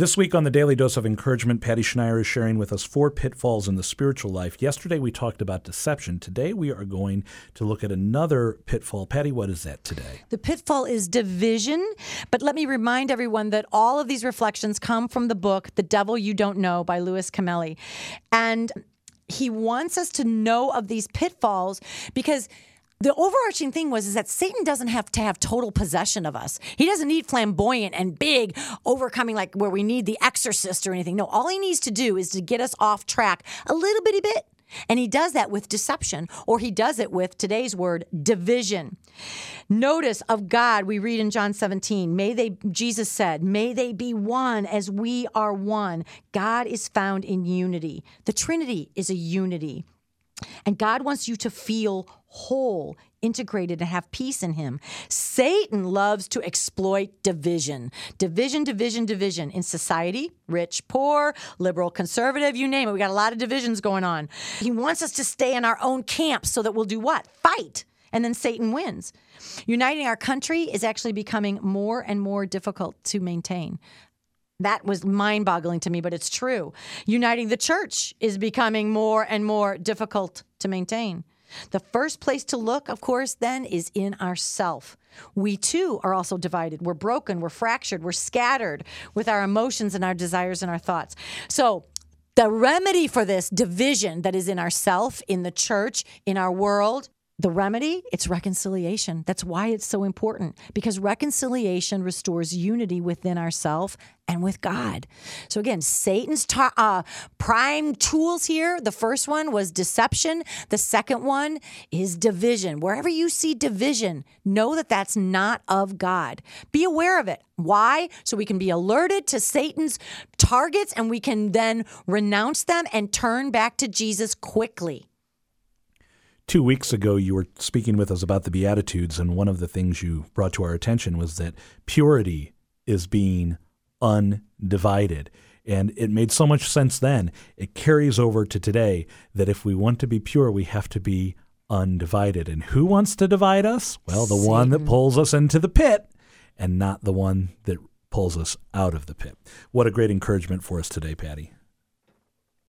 This week on the Daily Dose of Encouragement, Patty Schneier is sharing with us four pitfalls in the spiritual life. Yesterday we talked about deception. Today we are going to look at another pitfall. Patty, what is that today? The pitfall is division. But let me remind everyone that all of these reflections come from the book The Devil You Don't Know by Louis Cameli. And he wants us to know of these pitfalls because the overarching thing was is that Satan doesn't have to have total possession of us. He doesn't need flamboyant and big overcoming like where we need the exorcist or anything. No, all he needs to do is to get us off track a little bitty bit. And he does that with deception, or he does it with today's word, division. Notice of God, we read in John 17, may they, Jesus said, may they be one as we are one. God is found in unity. The Trinity is a unity. And God wants you to feel whole, integrated, and have peace in Him. Satan loves to exploit division. Division, division, division in society rich, poor, liberal, conservative, you name it. We got a lot of divisions going on. He wants us to stay in our own camp so that we'll do what? Fight. And then Satan wins. Uniting our country is actually becoming more and more difficult to maintain. That was mind boggling to me, but it's true. Uniting the church is becoming more and more difficult to maintain. The first place to look, of course, then is in ourself. We too are also divided. We're broken, we're fractured, we're scattered with our emotions and our desires and our thoughts. So, the remedy for this division that is in ourself, in the church, in our world, the remedy it's reconciliation. That's why it's so important because reconciliation restores unity within ourself and with god. So again satan's ta- uh, prime tools here the first one was deception. The second one is division. Wherever you see division know that that's not of god. Be aware of it. Why? So we can be alerted to satan's targets and we can then renounce them and turn back to jesus quickly Two weeks ago, you were speaking with us about the Beatitudes, and one of the things you brought to our attention was that purity is being undivided. And it made so much sense then. It carries over to today that if we want to be pure, we have to be undivided. And who wants to divide us? Well, the Satan. one that pulls us into the pit and not the one that pulls us out of the pit. What a great encouragement for us today, Patty.